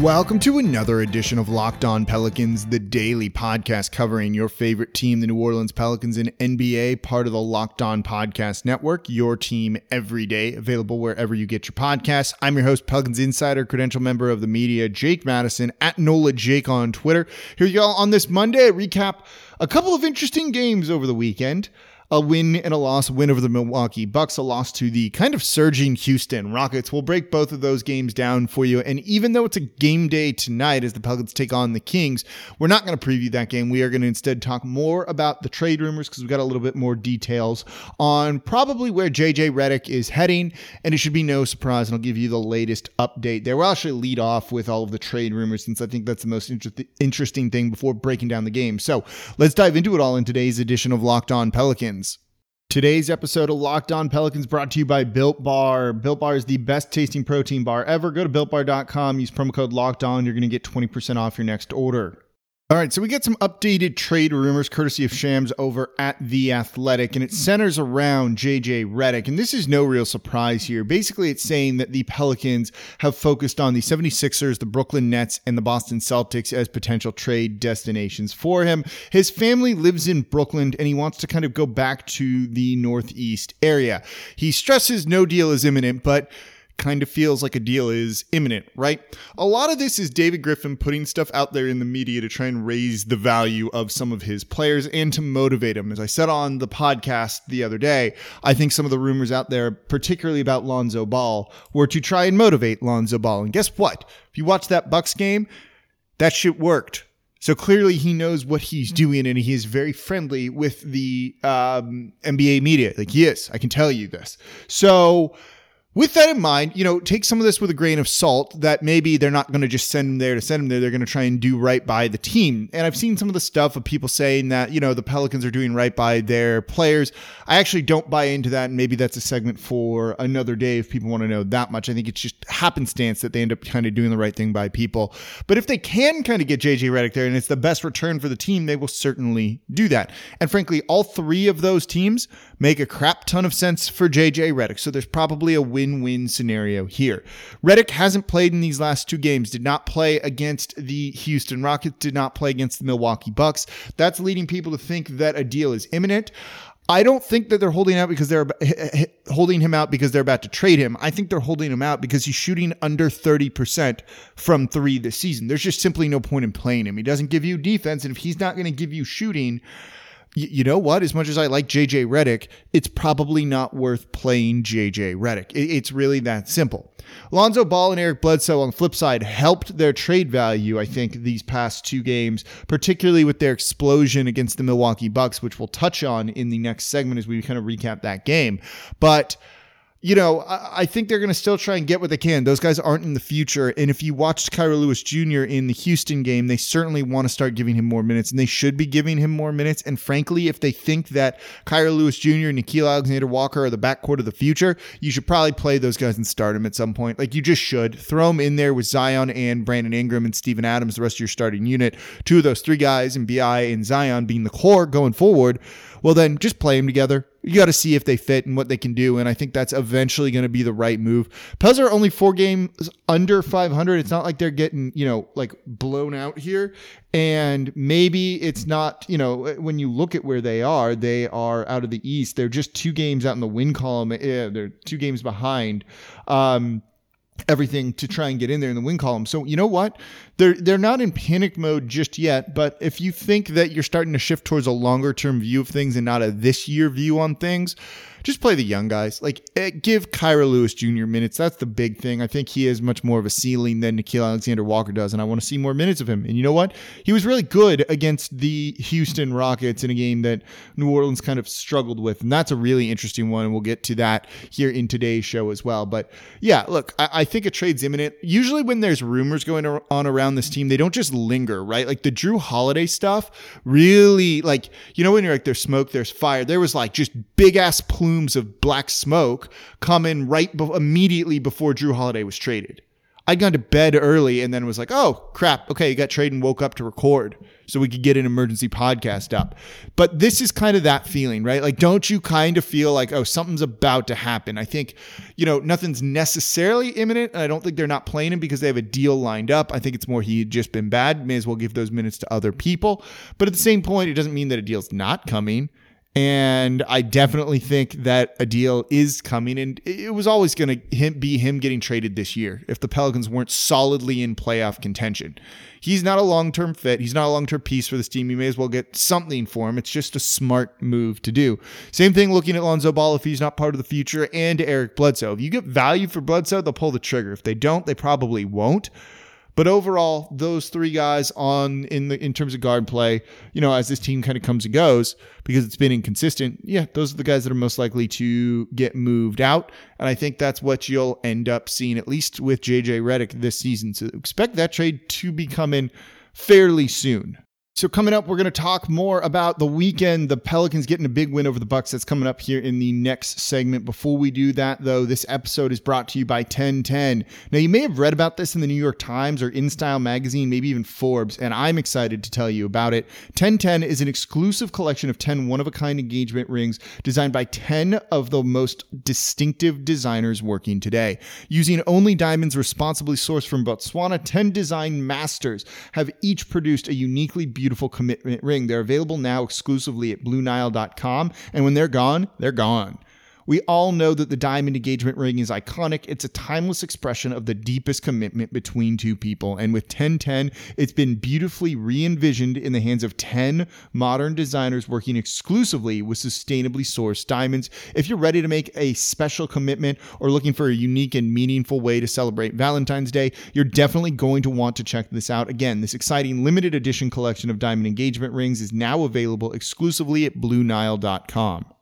Welcome to another edition of Locked On Pelicans, the daily podcast covering your favorite team, the New Orleans Pelicans in NBA, part of the Locked On Podcast Network, your team every day, available wherever you get your podcasts. I'm your host, Pelicans Insider, credential member of the media, Jake Madison, at NOLA Jake on Twitter. Here you all on this Monday, recap a couple of interesting games over the weekend a win and a loss, win over the Milwaukee Bucks, a loss to the kind of surging Houston Rockets. We'll break both of those games down for you. And even though it's a game day tonight as the Pelicans take on the Kings, we're not going to preview that game. We are going to instead talk more about the trade rumors because we've got a little bit more details on probably where JJ Redick is heading. And it should be no surprise. And I'll give you the latest update there. We'll actually lead off with all of the trade rumors since I think that's the most inter- interesting thing before breaking down the game. So let's dive into it all in today's edition of Locked On Pelicans. Today's episode of Locked On Pelicans brought to you by Built Bar. Built Bar is the best tasting protein bar ever. Go to builtbar.com, use promo code Locked On. You're going to get 20% off your next order. All right, so we get some updated trade rumors courtesy of Shams over at The Athletic, and it centers around JJ Redick. And this is no real surprise here. Basically, it's saying that the Pelicans have focused on the 76ers, the Brooklyn Nets, and the Boston Celtics as potential trade destinations for him. His family lives in Brooklyn, and he wants to kind of go back to the Northeast area. He stresses no deal is imminent, but kind of feels like a deal is imminent, right? A lot of this is David Griffin putting stuff out there in the media to try and raise the value of some of his players and to motivate them. As I said on the podcast the other day, I think some of the rumors out there, particularly about Lonzo Ball, were to try and motivate Lonzo Ball. And guess what? If you watch that Bucks game, that shit worked. So clearly he knows what he's doing and he is very friendly with the um, NBA media. Like, yes, I can tell you this. So with that in mind, you know, take some of this with a grain of salt that maybe they're not going to just send him there to send him there. They're going to try and do right by the team. And I've seen some of the stuff of people saying that, you know, the Pelicans are doing right by their players. I actually don't buy into that. And maybe that's a segment for another day if people want to know that much. I think it's just happenstance that they end up kind of doing the right thing by people. But if they can kind of get JJ Redick there and it's the best return for the team, they will certainly do that. And frankly, all three of those teams make a crap ton of sense for JJ Redick. So there's probably a win win-win scenario here. Redick hasn't played in these last two games, did not play against the Houston Rockets, did not play against the Milwaukee Bucks. That's leading people to think that a deal is imminent. I don't think that they're holding out because they're holding him out because they're about to trade him. I think they're holding him out because he's shooting under 30% from three this season. There's just simply no point in playing him. He doesn't give you defense. And if he's not going to give you shooting, you know what? As much as I like JJ Redick, it's probably not worth playing JJ Redick. It's really that simple. Lonzo Ball and Eric Bledsoe on the flip side helped their trade value, I think, these past two games, particularly with their explosion against the Milwaukee Bucks, which we'll touch on in the next segment as we kind of recap that game. But you know, I, I think they're going to still try and get what they can. Those guys aren't in the future. And if you watched Kira Lewis Jr. in the Houston game, they certainly want to start giving him more minutes, and they should be giving him more minutes. And frankly, if they think that Kira Lewis Jr. and Nickeil Alexander Walker are the backcourt of the future, you should probably play those guys and start them at some point. Like you just should throw them in there with Zion and Brandon Ingram and Steven Adams, the rest of your starting unit. Two of those three guys, and Bi and Zion being the core going forward. Well, then just play them together you got to see if they fit and what they can do. And I think that's eventually going to be the right move. Pels are only four games under 500. It's not like they're getting, you know, like blown out here. And maybe it's not, you know, when you look at where they are, they are out of the East. They're just two games out in the win column. Yeah, they're two games behind. Um, everything to try and get in there in the win column. So you know what? They're they're not in panic mode just yet, but if you think that you're starting to shift towards a longer term view of things and not a this year view on things, just play the young guys. Like eh, give Kira Lewis Jr. minutes. That's the big thing. I think he has much more of a ceiling than Nickeil Alexander Walker does, and I want to see more minutes of him. And you know what? He was really good against the Houston Rockets in a game that New Orleans kind of struggled with, and that's a really interesting one. And we'll get to that here in today's show as well. But yeah, look, I, I think a trade's imminent. Usually, when there's rumors going on around this team, they don't just linger, right? Like the Jrue Holiday stuff, really, like you know when you're like there's smoke, there's fire. There was like just big ass plume plumes of black smoke come in right be- immediately before Jrue Holiday was traded. I'd gone to bed early and then was like, oh crap, okay, you got traded and woke up to record so we could get an emergency podcast up. But this is kind of that feeling, right? Like, don't you kind of feel like, oh, something's about to happen? I think, you know, nothing's necessarily imminent. And I don't think they're not playing him because they have a deal lined up. I think it's more he had just been bad. May as well give those minutes to other people. But at the same point, it doesn't mean that a deal's not coming. And I definitely think that a deal is coming. And it was always going to be him getting traded this year if the Pelicans weren't solidly in playoff contention. He's not a long term fit. He's not a long term piece for this team. You may as well get something for him. It's just a smart move to do. Same thing looking at Lonzo Ball if he's not part of the future and Eric Bledsoe. If you get value for Bledsoe, they'll pull the trigger. If they don't, they probably won't. But overall, those three guys on in the in terms of guard play, you know, as this team kind of comes and goes because it's been inconsistent. Yeah, those are the guys that are most likely to get moved out, and I think that's what you'll end up seeing at least with JJ Redick this season. So expect that trade to be coming fairly soon. So coming up, we're going to talk more about the weekend. The Pelicans getting a big win over the Bucks. That's coming up here in the next segment. Before we do that, though, this episode is brought to you by 1010. Now, you may have read about this in the New York Times or InStyle magazine, maybe even Forbes, and I'm excited to tell you about it. 1010 is an exclusive collection of 10 one-of-a-kind engagement rings designed by 10 of the most distinctive designers working today. Using only diamonds responsibly sourced from Botswana, 10 design masters have each produced a uniquely beautiful beautiful commitment ring. They're available now exclusively at BlueNile.com. And when they're gone, they're gone. We all know that the diamond engagement ring is iconic. It's a timeless expression of the deepest commitment between two people. And with 1010, it's been beautifully re envisioned in the hands of 10 modern designers working exclusively with sustainably sourced diamonds. If you're ready to make a special commitment or looking for a unique and meaningful way to celebrate Valentine's Day, you're definitely going to want to check this out. Again, this exciting limited edition collection of diamond engagement rings is now available exclusively at BlueNile.com.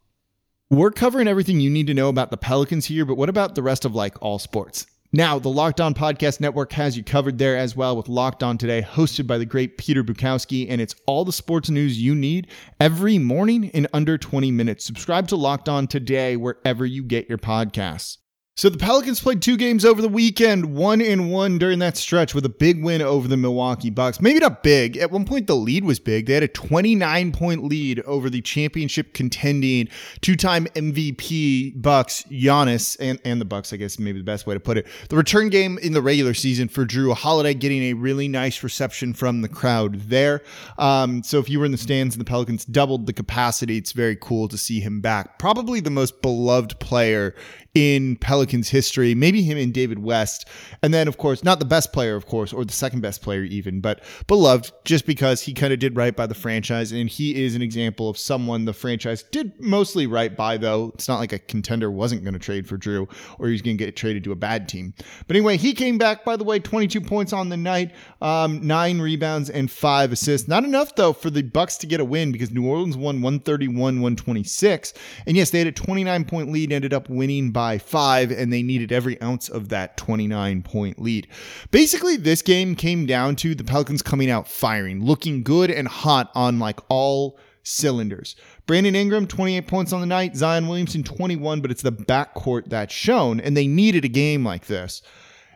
We're covering everything you need to know about the Pelicans here, but what about the rest of like all sports? Now, the Locked On Podcast Network has you covered there as well with Locked On Today, hosted by the great Peter Bukowski, and it's all the sports news you need every morning in under 20 minutes. Subscribe to Locked On Today wherever you get your podcasts. So the Pelicans played two games over the weekend, one in one during that stretch with a big win over the Milwaukee Bucks. Maybe not big. At one point, the lead was big. They had a 29 point lead over the championship contending two time MVP Bucks, Giannis, and, and the Bucks, I guess, maybe the best way to put it. The return game in the regular season for Jrue Holiday getting a really nice reception from the crowd there. Um, so if you were in the stands and the Pelicans doubled the capacity, it's very cool to see him back. Probably the most beloved player in Pelicans history, maybe him and David West. And then, of course, not the best player, of course, or the second best player even, but beloved just because he kind of did right by the franchise. And he is an example of someone the franchise did mostly right by, though. It's not like a contender wasn't going to trade for Jrue or he's going to get traded to a bad team. But anyway, he came back, by the way, 22 points on the night, um, nine rebounds and five assists. Not enough, though, for the Bucks to get a win because New Orleans won 131 126. And yes, they had a 29 point lead, ended up winning by by five, and they needed every ounce of that 29 point lead. Basically, this game came down to the Pelicans coming out firing, looking good and hot on like all cylinders. Brandon Ingram, 28 points on the night. Zion Williamson, 21, but it's the backcourt that's shown, and they needed a game like this.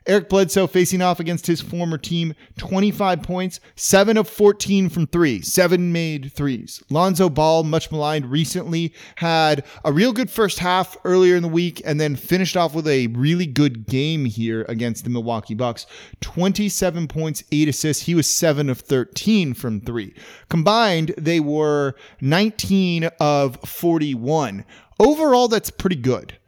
Eric Bledsoe facing off against his former team, 25 points, 7 of 14 from 3, 7 made threes. Lonzo Ball, much maligned recently, had a real good first half earlier in the week and then finished off with a really good game here against the Milwaukee Bucks. 27 points, 8 assists. He was 7 of 13 from 3. Combined, they were 19 of 41. Overall, that's pretty good.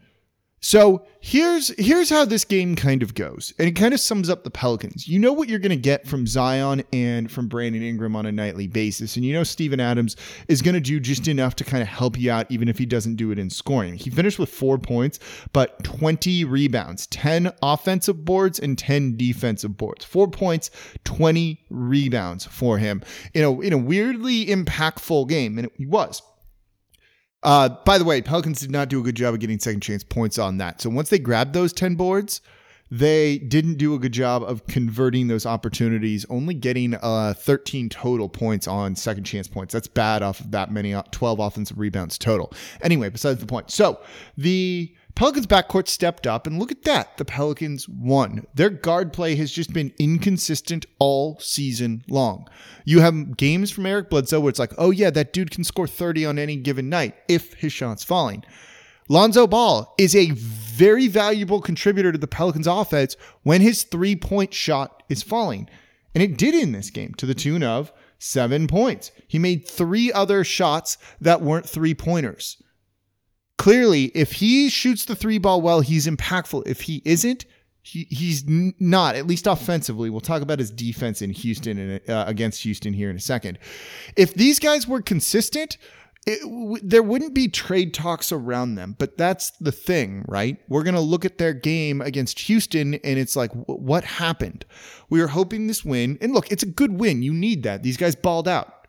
So here's here's how this game kind of goes, and it kind of sums up the Pelicans. You know what you're going to get from Zion and from Brandon Ingram on a nightly basis, and you know Steven Adams is going to do just enough to kind of help you out, even if he doesn't do it in scoring. He finished with four points, but 20 rebounds, 10 offensive boards, and 10 defensive boards. Four points, 20 rebounds for him. You know, in a weirdly impactful game, and it was. Uh, by the way, Pelicans did not do a good job of getting second chance points on that. So once they grabbed those 10 boards, they didn't do a good job of converting those opportunities, only getting uh, 13 total points on second chance points. That's bad off of that many, uh, 12 offensive rebounds total. Anyway, besides the point. So the Pelicans backcourt stepped up, and look at that. The Pelicans won. Their guard play has just been inconsistent all season long. You have games from Eric Bledsoe where it's like, oh, yeah, that dude can score 30 on any given night if his shot's falling. Lonzo Ball is a very valuable contributor to the Pelicans offense when his three point shot is falling. And it did in this game to the tune of seven points. He made three other shots that weren't three pointers. Clearly, if he shoots the three ball well, he's impactful. If he isn't, he, he's not, at least offensively. We'll talk about his defense in Houston and uh, against Houston here in a second. If these guys were consistent, it, w- there wouldn't be trade talks around them. But that's the thing, right? We're going to look at their game against Houston and it's like, w- what happened? We were hoping this win. And look, it's a good win. You need that. These guys balled out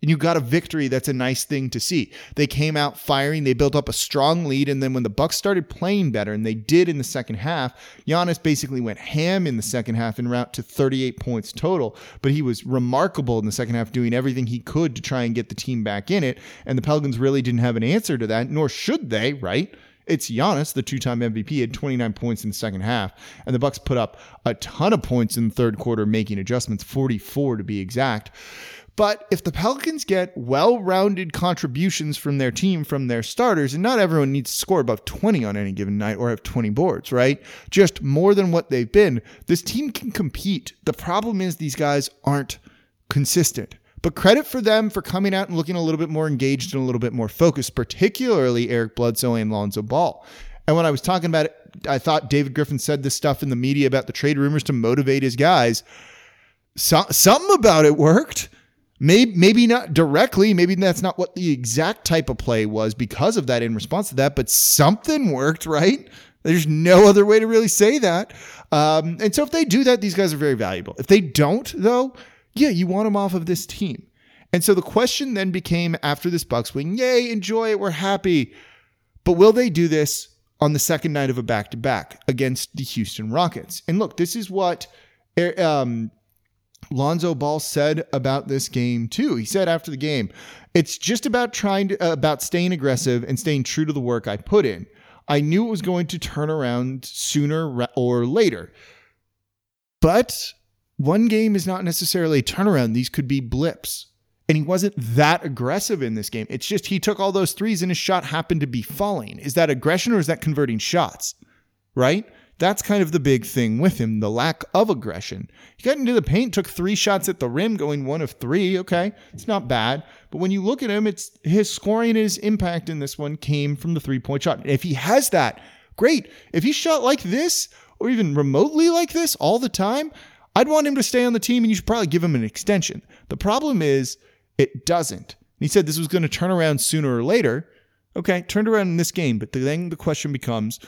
and you got a victory that's a nice thing to see. They came out firing. They built up a strong lead. And then when the bucks started playing better and they did in the second half Giannis basically went ham in the second half en route to 38 points total. But he was remarkable in the second half doing everything he could to try and get the team back in it. And the pelicans really didn't have an answer to that nor should they right? It's Giannis, the two-time MVP, had 29 points in the second half, and the Bucks put up a ton of points in the third quarter, making adjustments, 44 to be exact. But if the Pelicans get well rounded contributions from their team, from their starters, and not everyone needs to score above 20 on any given night or have 20 boards, right? Just more than what they've been, this team can compete. The problem is these guys aren't consistent. But credit for them for coming out and looking a little bit more engaged and a little bit more focused, particularly Eric Bledsoe and Lonzo Ball. And when I was talking about it, I thought David Griffin said this stuff in the media about the trade rumors to motivate his guys. So, something about it worked. Maybe, maybe not directly. Maybe that's not what the exact type of play was because of that in response to that, but something worked, right? There's no other way to really say that. Um, and so if they do that, these guys are very valuable. If they don't, though, yeah, you want them off of this team. And so the question then became after this Bucks win, yay, enjoy it, we're happy. But will they do this on the second night of a back to back against the Houston Rockets? And look, this is what um, Lonzo Ball said about this game too. He said after the game, "It's just about trying to uh, about staying aggressive and staying true to the work I put in. I knew it was going to turn around sooner or later. But one game is not necessarily a turnaround. These could be blips." And he wasn't that aggressive in this game. It's just he took all those threes and his shot happened to be falling. Is that aggression or is that converting shots? Right? That's kind of the big thing with him, the lack of aggression. He got into the paint, took three shots at the rim, going one of three. Okay, it's not bad. But when you look at him, it's his scoring and his impact in this one came from the three point shot. If he has that, great. If he shot like this or even remotely like this all the time, I'd want him to stay on the team and you should probably give him an extension. The problem is it doesn't. He said this was going to turn around sooner or later. Okay, turned around in this game, but then the question becomes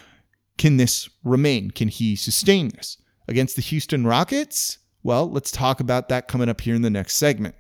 can this remain? Can he sustain this? Against the Houston Rockets? Well, let's talk about that coming up here in the next segment.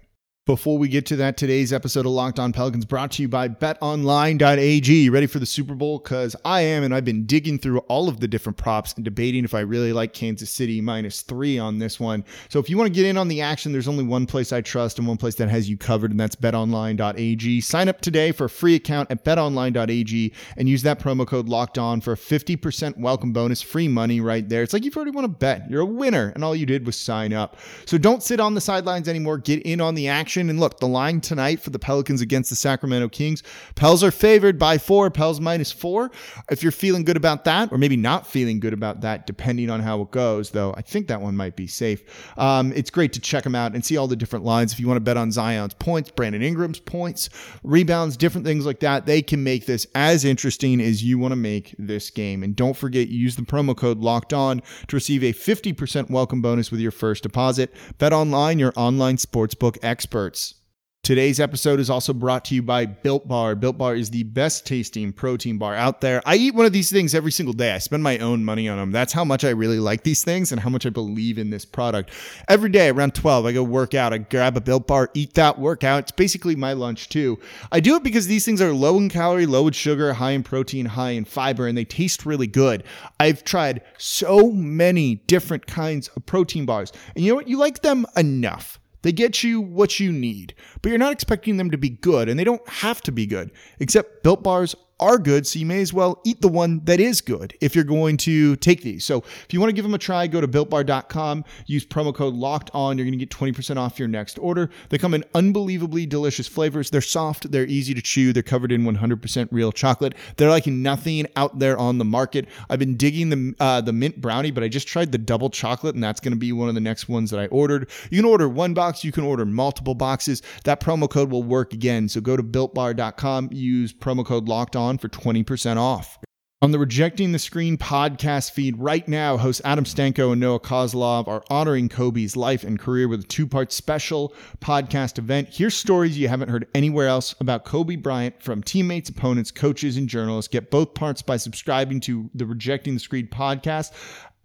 Before we get to that, today's episode of Locked On Pelicans brought to you by betonline.ag. You ready for the Super Bowl? Because I am, and I've been digging through all of the different props and debating if I really like Kansas City minus three on this one. So if you want to get in on the action, there's only one place I trust and one place that has you covered, and that's betonline.ag. Sign up today for a free account at betonline.ag and use that promo code Locked On for a 50% welcome bonus, free money right there. It's like you've already won a bet. You're a winner, and all you did was sign up. So don't sit on the sidelines anymore. Get in on the action action. And look, the line tonight for the Pelicans against the Sacramento Kings. Pels are favored by four, Pels minus four. If you're feeling good about that, or maybe not feeling good about that, depending on how it goes, though, I think that one might be safe. Um, it's great to check them out and see all the different lines. If you want to bet on Zion's points, Brandon Ingram's points, rebounds, different things like that, they can make this as interesting as you want to make this game. And don't forget, use the promo code locked on to receive a 50% welcome bonus with your first deposit. Bet online, your online sportsbook expert experts. Today's episode is also brought to you by Built Bar. Built Bar is the best tasting protein bar out there. I eat one of these things every single day. I spend my own money on them. That's how much I really like these things and how much I believe in this product. Every day around 12, I go work out. I grab a Built Bar, eat that workout. It's basically my lunch too. I do it because these things are low in calorie, low in sugar, high in protein, high in fiber, and they taste really good. I've tried so many different kinds of protein bars. And you know what? You like them enough. They get you what you need, but you're not expecting them to be good, and they don't have to be good, except built bars are good, so you may as well eat the one that is good if you're going to take these. So if you want to give them a try, go to builtbar.com, use promo code locked on. You're going to get 20% off your next order. They come in unbelievably delicious flavors. They're soft, they're easy to chew, they're covered in 100% real chocolate. They're like nothing out there on the market. I've been digging the uh, the mint brownie, but I just tried the double chocolate, and that's going to be one of the next ones that I ordered. You can order one box, you can order multiple boxes. That promo code will work again. So go to builtbar.com, use promo code locked on for 20% off. On the Rejecting the Screen podcast feed right now, hosts Adam Stanko and Noah Kozlov are honoring Kobe's life and career with a two part special podcast event. Here's stories you haven't heard anywhere else about Kobe Bryant from teammates, opponents, coaches, and journalists. Get both parts by subscribing to the Rejecting the Screen podcast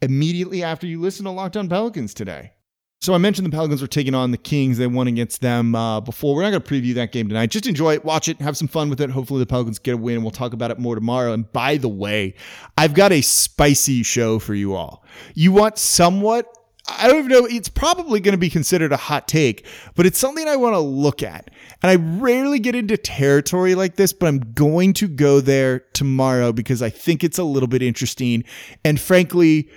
immediately after you listen to Locked On Pelicans today. So I mentioned the Pelicans were taking on the Kings. They won against them uh, before. We're not going to preview that game tonight. Just enjoy it, watch it, have some fun with it. Hopefully the Pelicans get a win. And we'll talk about it more tomorrow. And by the way, I've got a spicy show for you all. You want somewhat I don't even know. It's probably going to be considered a hot take, but it's something I want to look at. And I rarely get into territory like this, but I'm going to go there tomorrow because I think it's a little bit interesting. And frankly,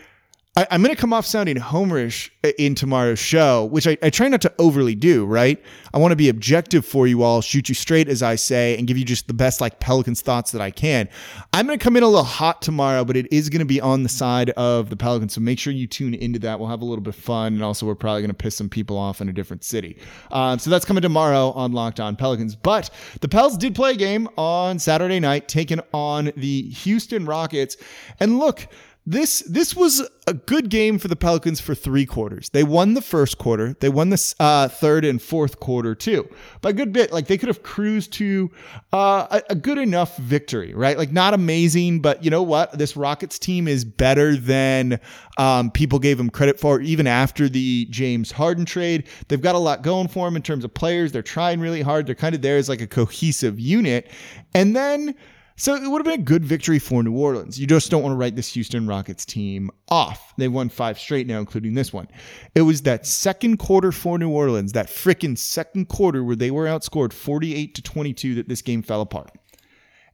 I, am going to come off sounding homerish in tomorrow's show, which I, I try not to overly do, right? I want to be objective for you all, shoot you straight, as I say, and give you just the best, like, Pelicans thoughts that I can. I'm going to come in a little hot tomorrow, but it is going to be on the side of the Pelicans. So make sure you tune into that. We'll have a little bit of fun. And also, we're probably going to piss some people off in a different city. Um, so that's coming tomorrow on Locked On Pelicans. But the Pels did play a game on Saturday night, taking on the Houston Rockets. And look, this this was a good game for the Pelicans for three quarters. They won the first quarter. They won the uh, third and fourth quarter too, by a good bit. Like they could have cruised to uh, a, a, good enough victory, right? Like not amazing, but you know what? This Rockets team is better than um, people gave them credit for. Even after the James Harden trade, they've got a lot going for them in terms of players. They're trying really hard. They're kind of there as like a cohesive unit, and then so it would have been a good victory for New Orleans. You just don't want to write this Houston Rockets team off. They won five straight now, including this one. It was that second quarter for New Orleans, that freaking second quarter where they were outscored 48 to 22 that this game fell apart.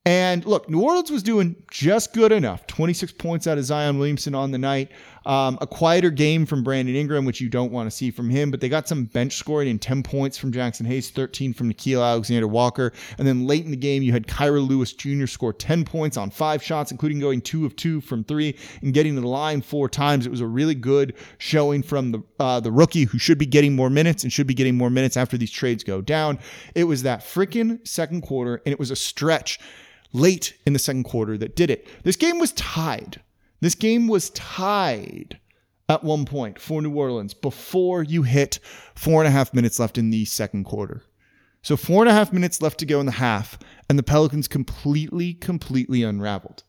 And look, New Orleans was doing just good enough. 26 points out of Zion Williamson on the night. Um, a quieter game from Brandon Ingram, which you don't want to see from him, but they got some bench scoring in 10 points from Jaxson Hayes, 13 from Nickeil Alexander Walker. And then late in the game, you had Kira Lewis Jr. score 10 points on five shots, including going two of two from three and getting to the line four times. It was a really good showing from the, uh, the rookie who should be getting more minutes and should be getting more minutes after these trades go down. It was that freaking second quarter, and it was a stretch late in the second quarter that did it. This game was tied. This game was tied at one point for New Orleans before you hit four and a half minutes left in the second quarter. So, four and a half minutes left to go in the half, and the Pelicans completely, completely unraveled.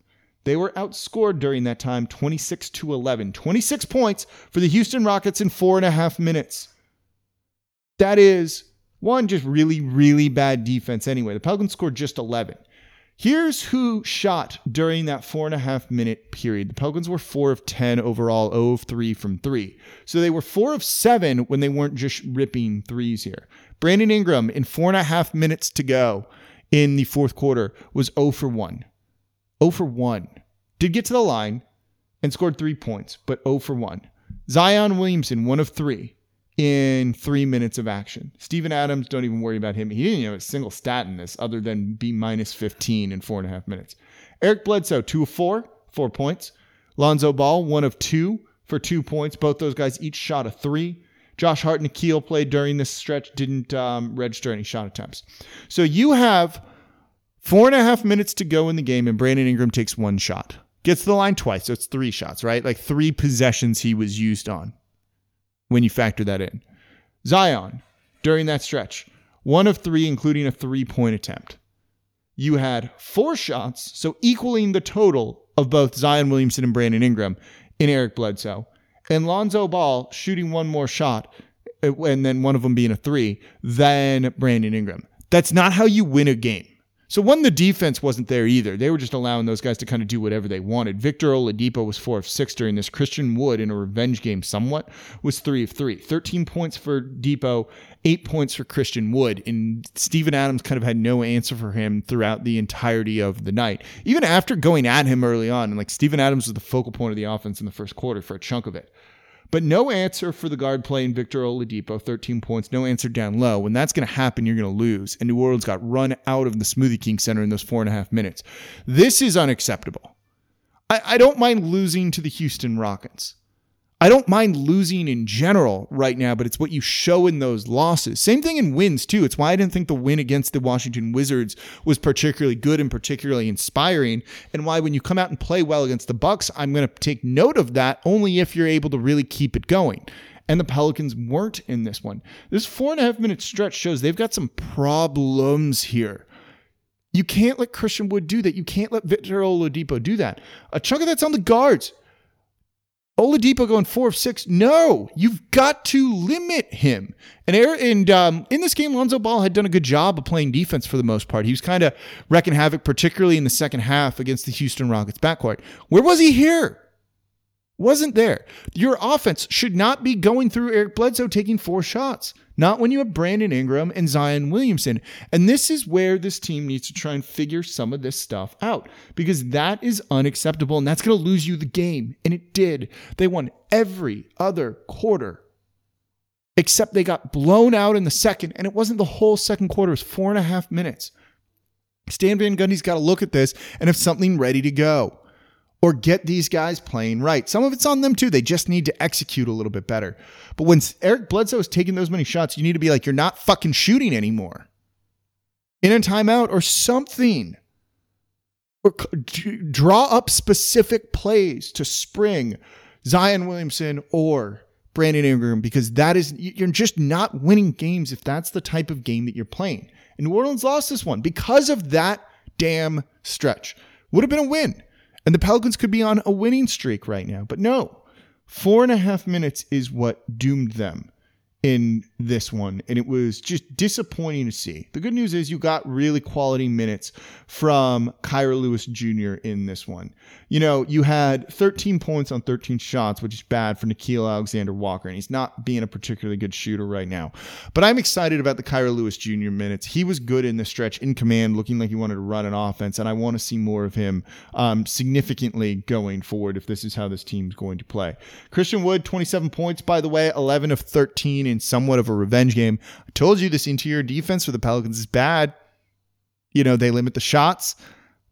They were outscored during that time 26 to 11. 26 points for the Houston Rockets in four and a half minutes. That is one, just really, really bad defense anyway. The Pelicans scored just 11. Here's who shot during that four and a half minute period. The Pelicans were four of 10 overall, 0 of 3 from three. So they were four of seven when they weren't just ripping threes here. Brandon Ingram, in four and a half minutes to go in the fourth quarter, was 0 for 1. 0 for 1. Did get to the line and scored three points, but 0 for 1. Zion Williamson, 1 of 3 in three minutes of action. Steven Adams, don't even worry about him. He didn't have a single stat in this other than be minus 15 in four and a half minutes. Eric Bledsoe, two of four, four points. Lonzo Ball, one of two for two points. Both those guys each shot a three. Josh Hart and Nickeil played during this stretch, didn't um, register any shot attempts. So you have four and a half minutes to go in the game, and Brandon Ingram takes one shot. Gets the line twice, so it's three shots, right? Like three possessions he was used on when you factor that in. Zion, during that stretch, one of three, including a three point attempt. You had four shots, so equaling the total of both Zion Williamson and Brandon Ingram in Eric Bledsoe, and Lonzo Ball shooting one more shot, uh, and then one of them being a three, than Brandon Ingram. That's not how you win a game. So one, the defense wasn't there either. They were just allowing those guys to kind of do whatever they wanted. Victor Oladipo was four of six during this. Christian Wood in a revenge game, somewhat, was three of three. Thirteen points for Dipo, eight points for Christian Wood, and Steven Adams kind of had no answer for him throughout the entirety of the night. Even after going at him early on, and like Steven Adams was the focal point of the offense in the first quarter for a chunk of it. But no answer for the guard playing Victor Oladipo, 13 points, no answer down low. When that's going to happen, you're going to lose. And New Orleans got run out of the Smoothie King Center in those four and a half minutes. This is unacceptable. I, I don't mind losing to the Houston Rockets. I don't mind losing in general right now, but it's what you show in those losses. Same thing in wins, too. It's why I didn't think the win against the Washington Wizards was particularly good and particularly inspiring, and why when you come out and play well against the Bucks, I'm going to take note of that only if you're able to really keep it going. And the Pelicans weren't in this one. This four and a half minute stretch shows they've got some problems here. You can't let Christian Wood do that. You can't let Victor Oladipo do that. A chunk of that's on the guards. Oladipo going four of six. No, you've got to limit him. And and um, in this game, Lonzo Ball had done a good job of playing defense for the most part. He was kind of wrecking havoc, particularly in the second half against the Houston Rockets backcourt. Where was he here? Wasn't there. Your offense should not be going through Eric Bledsoe taking four shots. Not when you have Brandon Ingram and Zion Williamson. And this is where this team needs to try and figure some of this stuff out because that is unacceptable and that's going to lose you the game. And it did. They won every other quarter except they got blown out in the second. And it wasn't the whole second quarter, it was four and a half minutes. Stan Van Gundy's got to look at this and have something ready to go or get these guys playing right. Some of it's on them too. They just need to execute a little bit better. But when Eric Bledsoe is taking those many shots, you need to be like, you're not fucking shooting anymore. In a timeout or something. Or draw up specific plays to spring Zion Williamson or Brandon Ingram because that is, you're just not winning games if that's the type of game that you're playing. And New Orleans lost this one because of that damn stretch. Would have been a win. And the Pelicans could be on a winning streak right now. But no, four and a half minutes is what doomed them in this one, and it was just disappointing to see. The good news is you got really quality minutes from Kira Lewis Jr. in this one. You know, you had 13 points on 13 shots, which is bad for Nickeil Alexander Walker, and he's not being a particularly good shooter right now. But I'm excited about the Kira Lewis Jr. minutes. He was good in the stretch, in command, looking like he wanted to run an offense, and I want to see more of him um, significantly going forward if this is how this team's going to play. Christian Wood, 27 points, by the way, 11 of 13 in somewhat of a revenge game. I told you this interior defense for the Pelicans is bad. You know, they limit the shots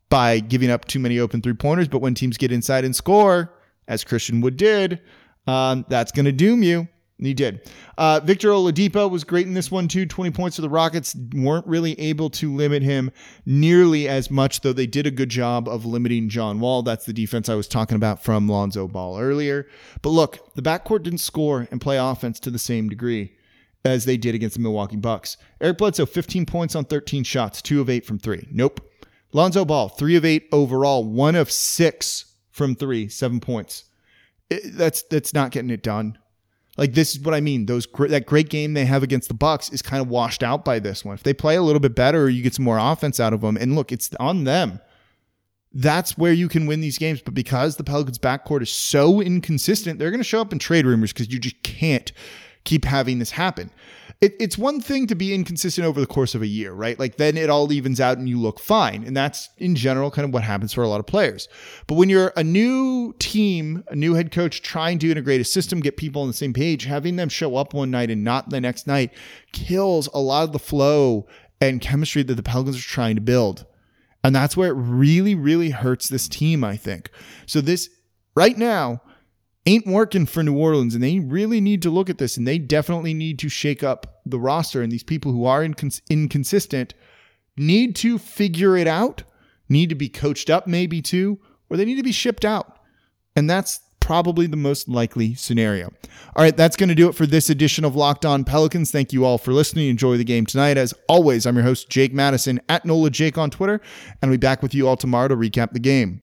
by giving up too many open three pointers, but when teams get inside and score, as Christian Wood did, um, that's going to doom you. He did. Uh, Victor Oladipo was great in this one too. Twenty points for the Rockets weren't really able to limit him nearly as much, though they did a good job of limiting John Wall. That's the defense I was talking about from Lonzo Ball earlier. But look, the backcourt didn't score and play offense to the same degree as they did against the Milwaukee Bucks. Eric Bledsoe, 15 points on 13 shots, two of eight from three. Nope. Lonzo Ball, three of eight overall, one of six from three, seven points. It, that's that's not getting it done. Like this is what I mean. Those that great game they have against the Bucks is kind of washed out by this one. If they play a little bit better, you get some more offense out of them. And look, it's on them. That's where you can win these games. But because the Pelicans' backcourt is so inconsistent, they're going to show up in trade rumors because you just can't keep having this happen it, it's one thing to be inconsistent over the course of a year, right? Like then it all evens out and you look fine. And that's in general kind of what happens for a lot of players. But when you're a new team, a new head coach trying to integrate a system, get people on the same page, having them show up one night and not the next night kills a lot of the flow and chemistry that the Pelicans are trying to build. And that's where it really, really hurts this team, I think. So this right now, ain't working for New Orleans, and they really need to look at this, and they definitely need to shake up the roster. And these people who are incons- inconsistent need to figure it out, need to be coached up, maybe too, or they need to be shipped out. And that's probably the most likely scenario. All right, that's going to do it for this edition of Locked On Pelicans. Thank you all for listening. Enjoy the game tonight. As always, I'm your host, Jake Madison, at NOLA Jake on Twitter, and I'll be back with you all tomorrow to recap the game.